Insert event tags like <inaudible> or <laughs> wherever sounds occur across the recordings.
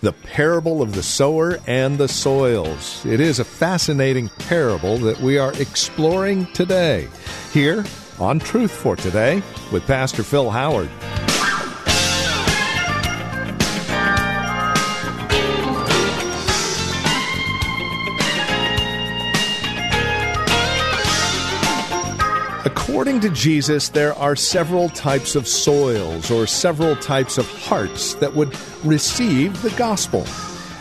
The parable of the sower and the soils. It is a fascinating parable that we are exploring today. Here on Truth for Today with Pastor Phil Howard. According to Jesus, there are several types of soils or several types of hearts that would receive the gospel.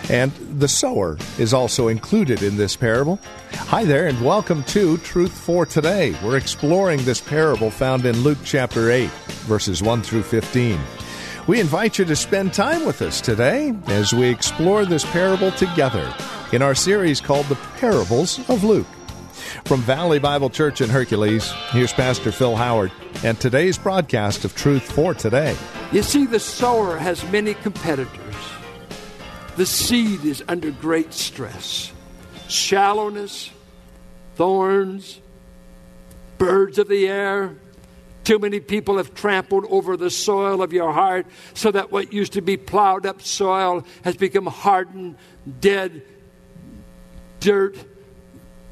And the sower is also included in this parable. Hi there, and welcome to Truth for Today. We're exploring this parable found in Luke chapter 8, verses 1 through 15. We invite you to spend time with us today as we explore this parable together in our series called The Parables of Luke. From Valley Bible Church in Hercules, here's Pastor Phil Howard and today's broadcast of Truth for Today. You see, the sower has many competitors. The seed is under great stress, shallowness, thorns, birds of the air. Too many people have trampled over the soil of your heart so that what used to be plowed up soil has become hardened, dead dirt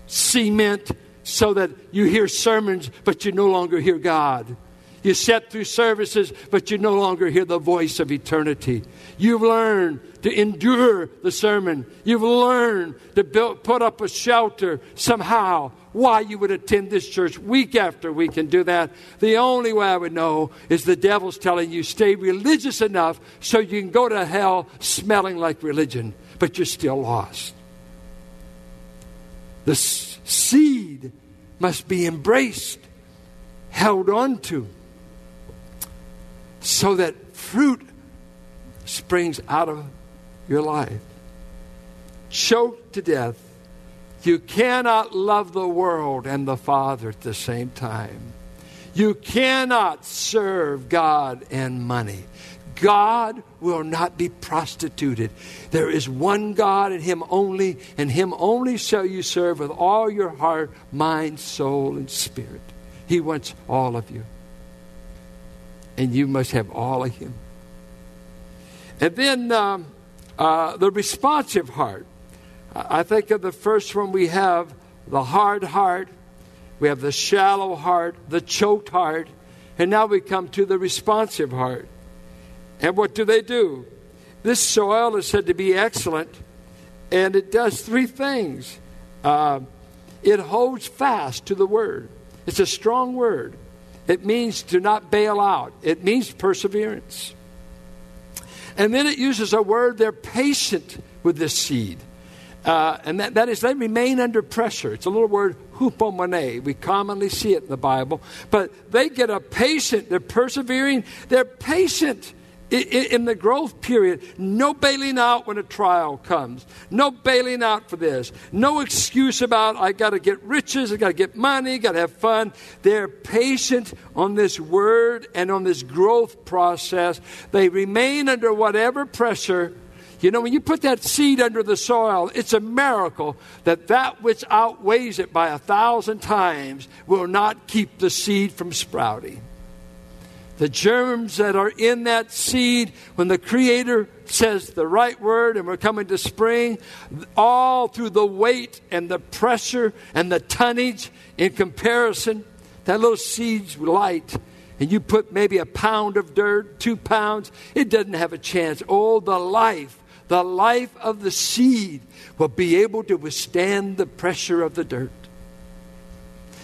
cement so that you hear sermons, but you no longer hear God. You sit through services, but you no longer hear the voice of eternity. You've learned to endure the sermon. You've learned to build, put up a shelter somehow. Why you would attend this church week after week and do that? The only way I would know is the devil's telling you stay religious enough so you can go to hell smelling like religion, but you're still lost. The seed must be embraced, held on to, so that fruit springs out of your life. Choked to death, you cannot love the world and the Father at the same time. You cannot serve God and money. God will not be prostituted. There is one God and Him only, and Him only shall you serve with all your heart, mind, soul, and spirit. He wants all of you. And you must have all of Him. And then um, uh, the responsive heart. I think of the first one we have the hard heart, we have the shallow heart, the choked heart, and now we come to the responsive heart. And what do they do? This soil is said to be excellent, and it does three things uh, it holds fast to the word, it's a strong word. It means to not bail out, it means perseverance. And then it uses a word, they're patient with this seed. Uh, and that, that is, they remain under pressure. It's a little word, hupomone. We commonly see it in the Bible. But they get a patient, they're persevering, they're patient in the growth period, no bailing out when a trial comes. No bailing out for this. No excuse about, I got to get riches, I got to get money, got to have fun. They're patient on this word and on this growth process. They remain under whatever pressure. You know, when you put that seed under the soil, it's a miracle that that which outweighs it by a thousand times will not keep the seed from sprouting the germs that are in that seed, when the Creator says the right word and we're coming to spring, all through the weight and the pressure and the tonnage in comparison, that little seed's light. And you put maybe a pound of dirt, two pounds, it doesn't have a chance. Oh, the life, the life of the seed will be able to withstand the pressure of the dirt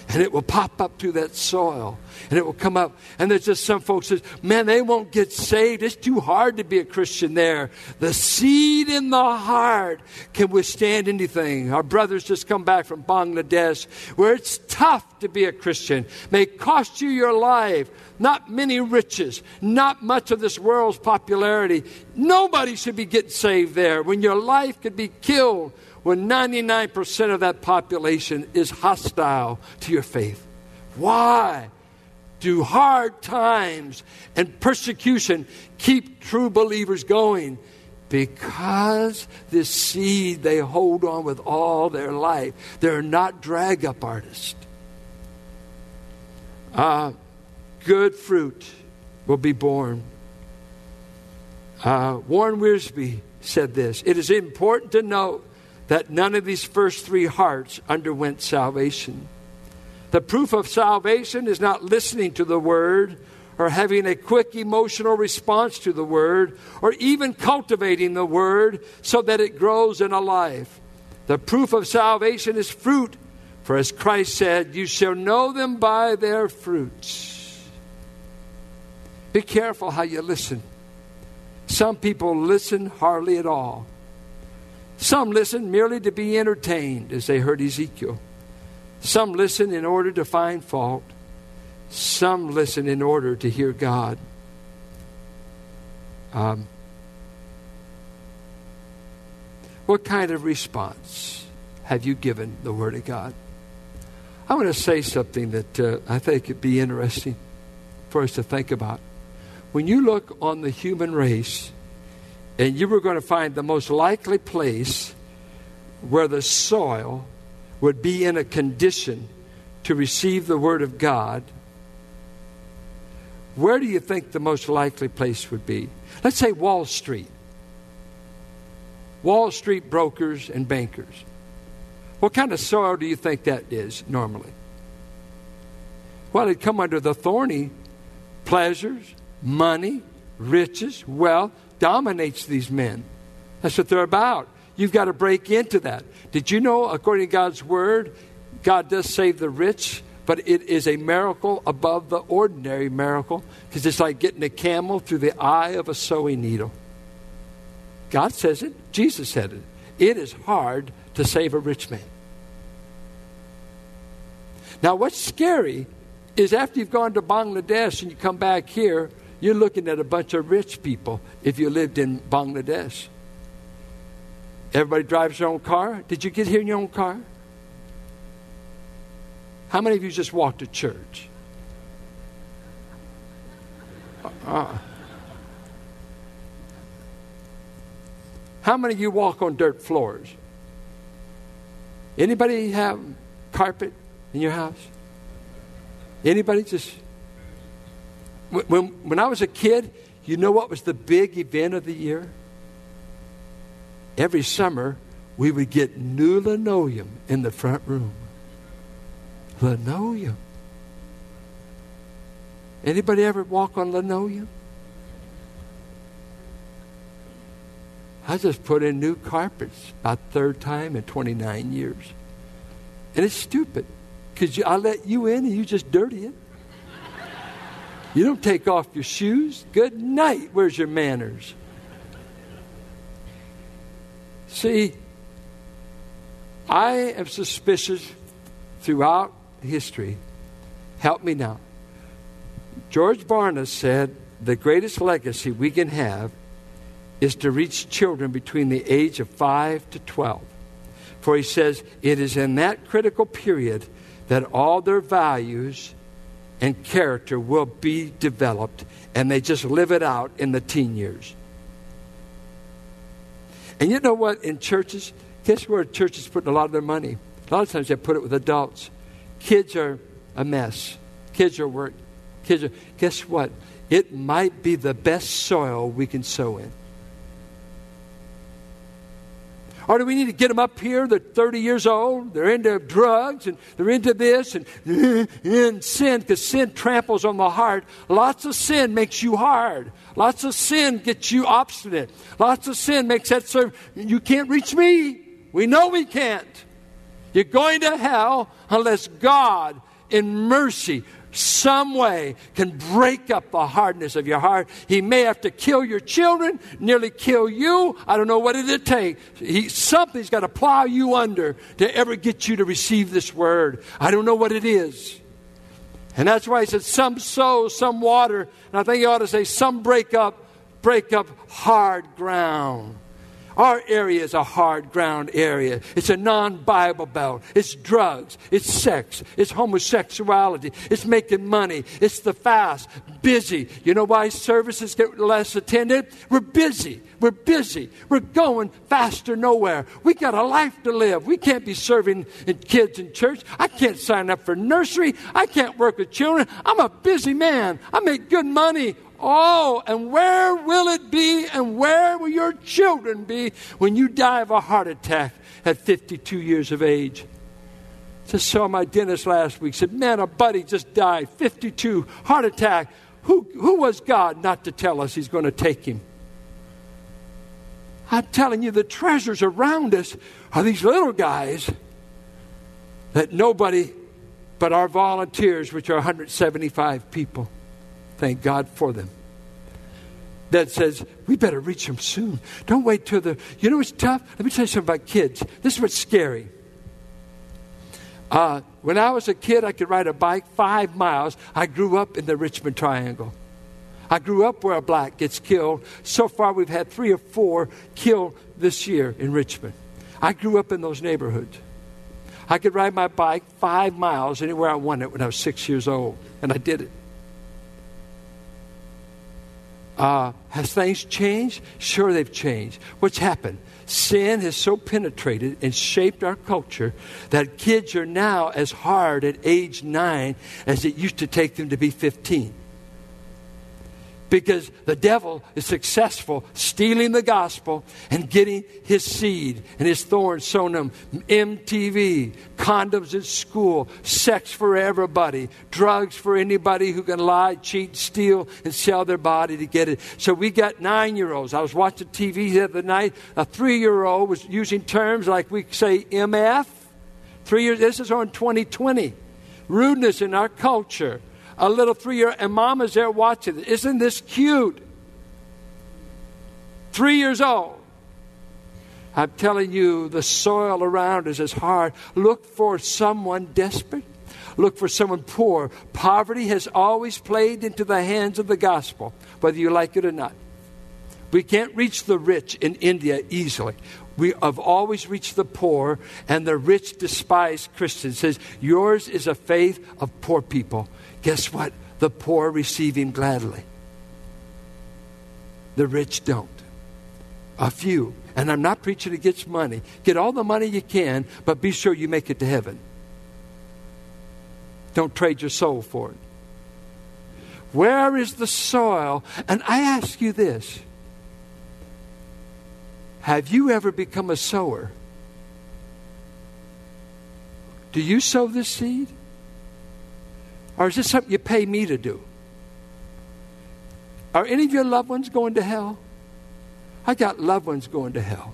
and it will pop up through that soil and it will come up. And there's just some folks says, man, they won't get saved. It's too hard to be a Christian there. The seed in the heart can withstand anything. Our brothers just come back from Bangladesh where it's tough to be a Christian. May cost you your life. not many riches, not much of this world's popularity. Nobody should be getting saved there when your life could be killed when 99% of that population is hostile to your faith. Why do hard times and persecution keep true believers going? Because this seed they hold on with all their life. They're not drag up artists. Uh, good fruit will be born. Uh, Warren Wiersbe said this It is important to note that none of these first three hearts underwent salvation. The proof of salvation is not listening to the word or having a quick emotional response to the word or even cultivating the word so that it grows in a life. The proof of salvation is fruit, for as Christ said, You shall know them by their fruits. Be careful how you listen. Some people listen hardly at all. Some listen merely to be entertained, as they heard Ezekiel. Some listen in order to find fault. Some listen in order to hear God. Um, what kind of response have you given the Word of God? I want to say something that uh, I think would be interesting for us to think about. When you look on the human race, and you were going to find the most likely place where the soil would be in a condition to receive the Word of God, where do you think the most likely place would be? Let's say Wall Street. Wall Street brokers and bankers. What kind of soil do you think that is normally? Well, it'd come under the thorny pleasures, money, riches, wealth dominates these men. That's what they're about. You've got to break into that. Did you know, according to God's word, God does save the rich, but it is a miracle above the ordinary miracle because it's like getting a camel through the eye of a sewing needle. God says it, Jesus said it. It is hard to save a rich man. Now, what's scary is after you've gone to Bangladesh and you come back here, you're looking at a bunch of rich people if you lived in Bangladesh. Everybody drives their own car. Did you get here in your own car? How many of you just walked to church? Uh, how many of you walk on dirt floors? Anybody have carpet in your house? Anybody just when, when I was a kid, you know what was the big event of the year? every summer we would get new linoleum in the front room. Linoleum. Anybody ever walk on linoleum? I just put in new carpets about third time in 29 years. And it's stupid because I let you in and you just dirty it. You don't take off your shoes. Good night. Where's your manners? See, I am suspicious throughout history. Help me now. George Barna said the greatest legacy we can have is to reach children between the age of 5 to 12. For he says it is in that critical period that all their values and character will be developed, and they just live it out in the teen years. And you know what? In churches, guess where churches putting a lot of their money? A lot of times they put it with adults. Kids are a mess. Kids are work. Kids are. Guess what? It might be the best soil we can sow in. Or do we need to get them up here? They're 30 years old. They're into drugs and they're into this and, <laughs> in sin because sin tramples on the heart. Lots of sin makes you hard. Lots of sin gets you obstinate. Lots of sin makes that serve. You can't reach me. We know we can't. You're going to hell unless God, in mercy, some way can break up the hardness of your heart. He may have to kill your children, nearly kill you. I don't know what it'll take. He, something's got to plow you under to ever get you to receive this word. I don't know what it is. And that's why he said, some sow, some water. And I think he ought to say, some break up, break up hard ground. Our area is a hard ground area. It's a non Bible belt. It's drugs. It's sex. It's homosexuality. It's making money. It's the fast. Busy. You know why services get less attended? We're busy. We're busy. We're going faster nowhere. We got a life to live. We can't be serving kids in church. I can't sign up for nursery. I can't work with children. I'm a busy man. I make good money. Oh, and where will it be and where will your children be when you die of a heart attack at 52 years of age? Just saw my dentist last week. Said, Man, a buddy just died, 52, heart attack. Who, who was God not to tell us he's going to take him? I'm telling you, the treasures around us are these little guys that nobody but our volunteers, which are 175 people, Thank God for them. That says, we better reach them soon. Don't wait till the. You know what's tough? Let me tell you something about kids. This is what's scary. Uh, when I was a kid, I could ride a bike five miles. I grew up in the Richmond Triangle. I grew up where a black gets killed. So far, we've had three or four killed this year in Richmond. I grew up in those neighborhoods. I could ride my bike five miles anywhere I wanted when I was six years old, and I did it. Uh, has things changed? Sure, they've changed. What's happened? Sin has so penetrated and shaped our culture that kids are now as hard at age nine as it used to take them to be 15 because the devil is successful stealing the gospel and getting his seed and his thorns sown them. MTV, condoms at school, sex for everybody, drugs for anybody who can lie, cheat, steal, and sell their body to get it. So we got nine year olds. I was watching TV the other night. A three year old was using terms like we say MF. Three years, this is on 2020. Rudeness in our culture a little three year, and mama's there watching. Isn't this cute? Three years old. I'm telling you, the soil around us is hard. Look for someone desperate. Look for someone poor. Poverty has always played into the hands of the gospel, whether you like it or not. We can't reach the rich in India easily. We have always reached the poor, and the rich despise Christians. It says, Yours is a faith of poor people. Guess what? The poor receive him gladly. The rich don't. A few. And I'm not preaching against money. Get all the money you can, but be sure you make it to heaven. Don't trade your soul for it. Where is the soil? And I ask you this Have you ever become a sower? Do you sow this seed? Or is this something you pay me to do? Are any of your loved ones going to hell? I got loved ones going to hell.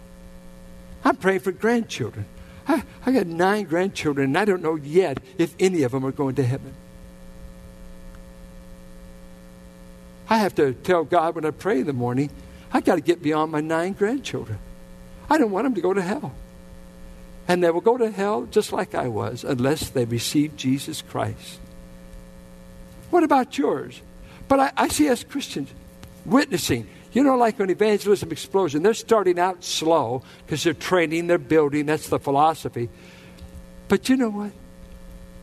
I'm praying for grandchildren. I, I got nine grandchildren, and I don't know yet if any of them are going to heaven. I have to tell God when I pray in the morning, I got to get beyond my nine grandchildren. I don't want them to go to hell. And they will go to hell just like I was unless they receive Jesus Christ. What about yours? But I, I see us Christians witnessing. You know, like an evangelism explosion, they're starting out slow because they're training, they're building. That's the philosophy. But you know what?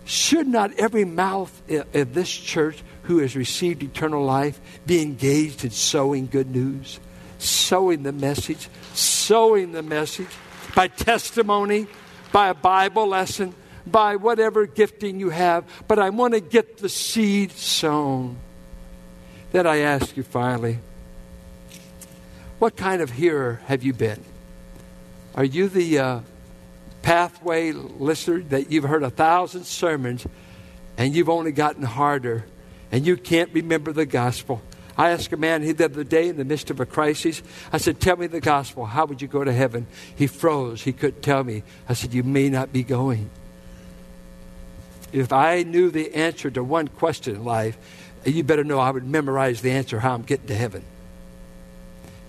Should not every mouth in this church who has received eternal life be engaged in sowing good news, sowing the message, sowing the message by testimony, by a Bible lesson, by whatever gifting you have, but I want to get the seed sown. Then I ask you finally, what kind of hearer have you been? Are you the uh, pathway listener that you've heard a thousand sermons and you've only gotten harder and you can't remember the gospel? I asked a man the other day in the midst of a crisis, I said, Tell me the gospel. How would you go to heaven? He froze. He couldn't tell me. I said, You may not be going if I knew the answer to one question in life, you better know I would memorize the answer how I'm getting to heaven.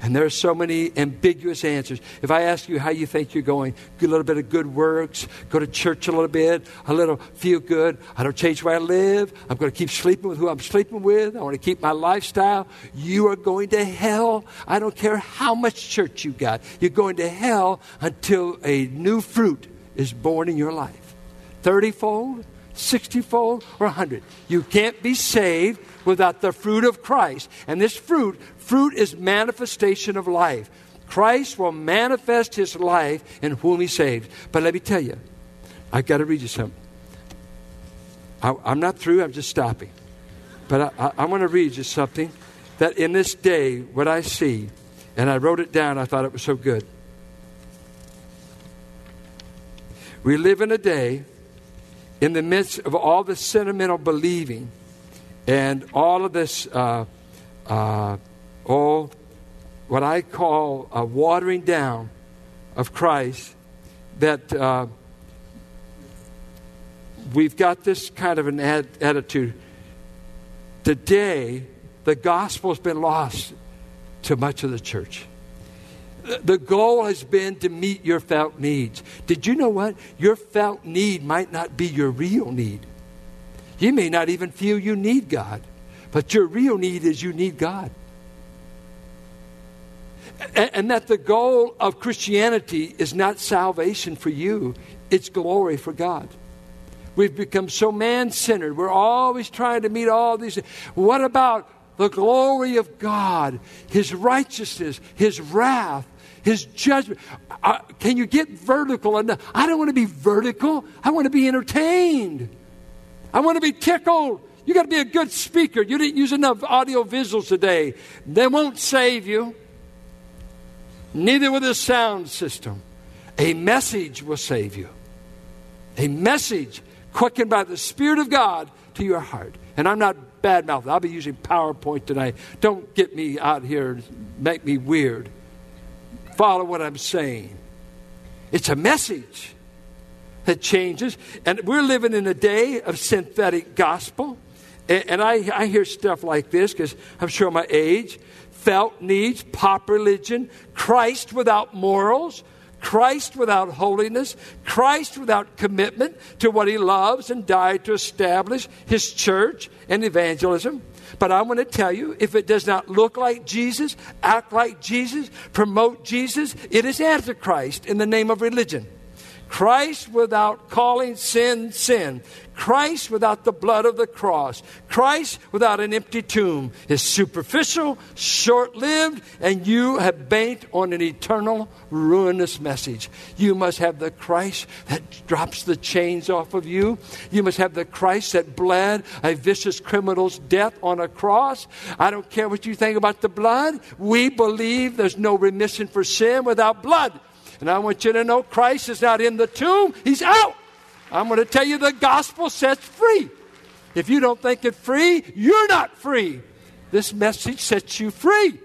And there are so many ambiguous answers. If I ask you how you think you're going, a little bit of good works, go to church a little bit, a little feel good, I don't change where I live, I'm going to keep sleeping with who I'm sleeping with, I want to keep my lifestyle, you are going to hell. I don't care how much church you got. You're going to hell until a new fruit is born in your life. 30 fold, 60 fold, or 100. You can't be saved without the fruit of Christ. And this fruit, fruit is manifestation of life. Christ will manifest his life in whom he saved. But let me tell you, I've got to read you something. I, am not through, I'm just stopping. But I, I, I want to read you something that in this day, what I see, and I wrote it down, I thought it was so good. We live in a day in the midst of all the sentimental believing and all of this, uh, uh, what I call a watering down of Christ, that uh, we've got this kind of an ad- attitude. Today, the gospel's been lost to much of the church. The goal has been to meet your felt needs. Did you know what? Your felt need might not be your real need. You may not even feel you need God, but your real need is you need God. And, that the goal of Christianity is not salvation for you, it's glory for God. We've become so man centered. We're always trying to meet all these. What about the glory of God, His righteousness, His wrath, His judgment? Uh, can you get vertical enough? I don't want to be vertical, I want to be entertained. I want to be tickled. You got to be a good speaker. You didn't use enough audio visuals today. They won't save you. Neither will the sound system. A message will save you. A message quickened by the Spirit of God to your heart. And I'm not bad mouth. I'll be using PowerPoint tonight. Don't get me out here and make me weird. Follow what I'm saying. It's a message that changes. And we're living in a day of synthetic gospel. And, I, I hear stuff like this because I'm sure my age. Felt needs, pop religion, Christ without morals, Christ without holiness, Christ without commitment to what he loves and died to establish his church and evangelism. But I want to tell you if it does not look like Jesus, act like Jesus, promote Jesus, it is Antichrist in the name of religion. Christ without calling sin sin. Christ without the blood of the cross. Christ without an empty tomb is superficial, short lived, and you have banked on an eternal, ruinous message. You must have the Christ that drops the chains off of you. You must have the Christ that bled a vicious criminal's death on a cross. I don't care what you think about the blood. We believe there's no remission for sin without blood. And I want you to know Christ is not in the tomb, He's out. I'm going to tell you the gospel sets free. If you don't think it free, you're not free. This message sets you free.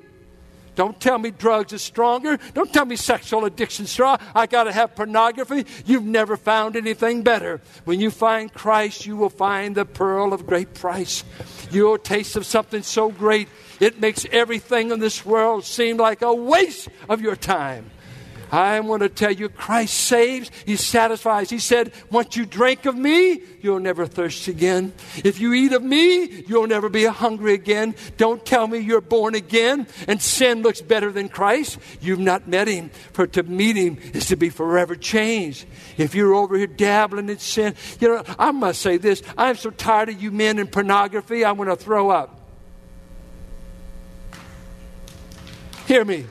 Don't tell me drugs is stronger. Don't tell me sexual addiction is strong. I got to have pornography. You've never found anything better. When you find Christ, you will find the pearl of great price. You'll taste of something so great, it makes everything in this world seem like a waste of your time. I want to tell you, Christ saves, He satisfies. He said, Once you drink of me, you'll never thirst again. If you eat of me, you'll never be hungry again. Don't tell me you're born again and sin looks better than Christ. You've not met Him. For to meet Him is to be forever changed. If you're over here dabbling in sin, you know, I must say this I'm so tired of you men in pornography, I want to throw up. Hear me.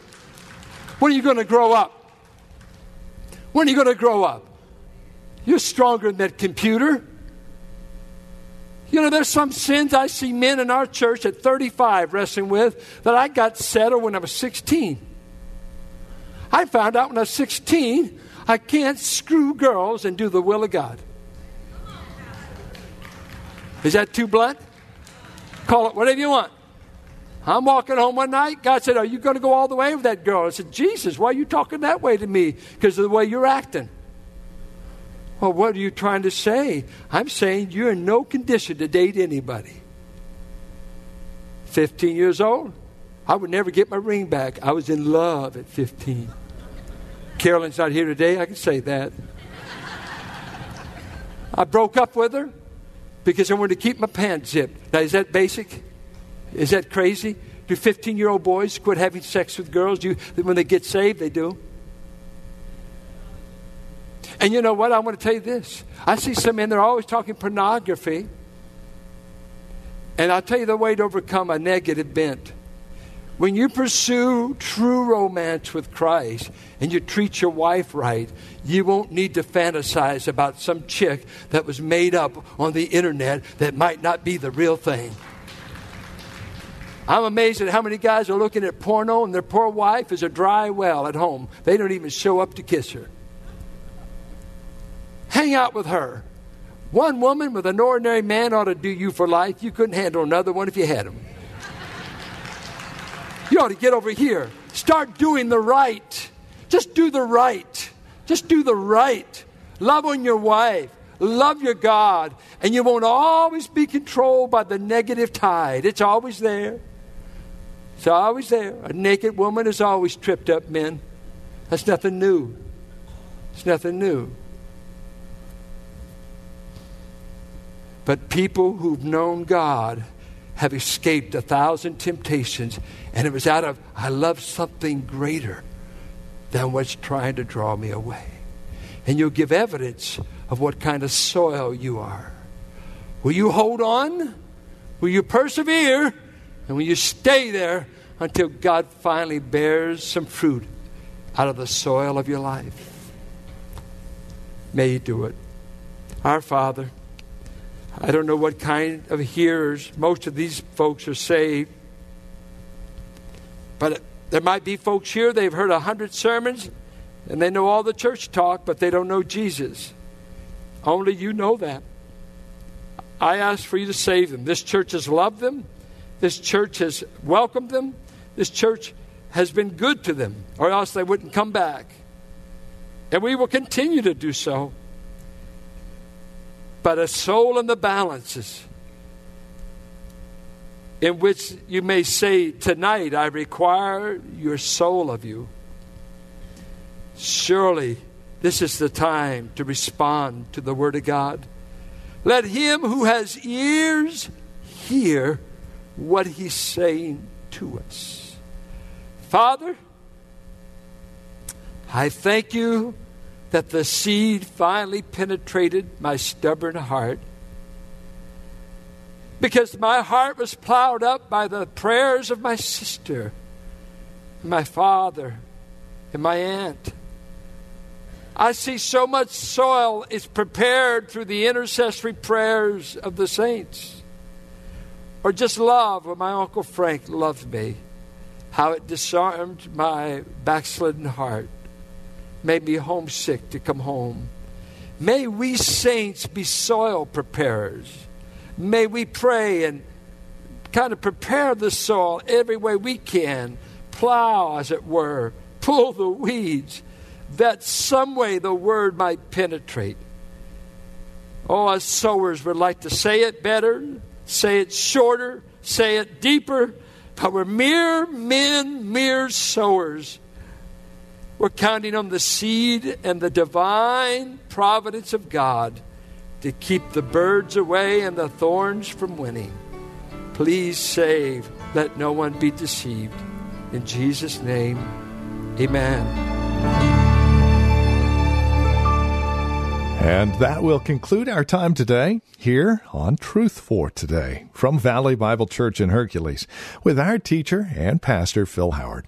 When are you going to grow up? When are you going to grow up? You're stronger than that computer. You know, there's some sins I see men in our church at 35 wrestling with that I got settled when I was 16. I found out when I was 16 I can't screw girls and do the will of God. Is that too blunt? Call it whatever you want. I'm walking home one night. God said, Are you going to go all the way with that girl? I said, Jesus, why are you talking that way to me? Because of the way you're acting. Well, what are you trying to say? I'm saying you're in no condition to date anybody. 15 years old, I would never get my ring back. I was in love at 15. Carolyn's not here today. I can say that. <laughs> I broke up with her because I wanted to keep my pants zipped. Now, is that basic? Is that crazy? Do 15 year old boys quit having sex with girls? Do you, when they get saved, they do. And you know what? I want to tell you this. I see some men, they're always talking pornography. And I'll tell you the way to overcome a negative bent. When you pursue true romance with Christ and you treat your wife right, you won't need to fantasize about some chick that was made up on the internet that might not be the real thing. I'm amazed at how many guys are looking at porno and their poor wife is a dry well at home. They don't even show up to kiss her. Hang out with her. One woman with an ordinary man ought to do you for life. You couldn't handle another one if you had him. You ought to get over here. Start doing the right. Just do the right. Just do the right. Love on your wife. Love your God. And you won't always be controlled by the negative tide. It's always there. It's always there. A naked woman has always tripped up men. That's nothing new. It's nothing new. But people who've known God have escaped a thousand temptations, and it was out of, I love something greater than what's trying to draw me away. And you'll give evidence of what kind of soil you are. Will you hold on? Will you persevere? And when you stay there until God finally bears some fruit out of the soil of your life? May you do it. Our Father, I don't know what kind of hearers most of these folks are saved. But there might be folks here, they've heard a hundred sermons and they know all the church talk, but they don't know Jesus. Only you know that. I ask for you to save them. This church has loved them. This church has welcomed them. This church has been good to them, or else they wouldn't come back. And we will continue to do so but a soul in the balances in which you may say, Tonight I require your soul of you. Surely this is the time to respond to the Word of God. Let him who has ears hear what he's saying to us. Father, I thank you that the seed finally penetrated my stubborn heart. Because my heart was plowed up by the prayers of my sister, my father, and my aunt. I see so much soil is prepared through the intercessory prayers of the saints. Or just love, when my Uncle Frank loved me, how it disarmed my backslidden heart made me homesick to come home. May we saints be soil preparers. May we pray and kind of prepare the soil every way we can, plow, as it were, pull the weeds, that some way the word might penetrate. Oh, us sowers would like to say it better, say it shorter, say it deeper, but we're mere men, mere sowers. We're counting on the seed and the divine providence of God to keep the birds away and the thorns from winning. Please save. Let no one be deceived. In Jesus' name, amen. And that will conclude our time today here on Truth for Today from Valley Bible Church in Hercules with our teacher and pastor, Phil Howard.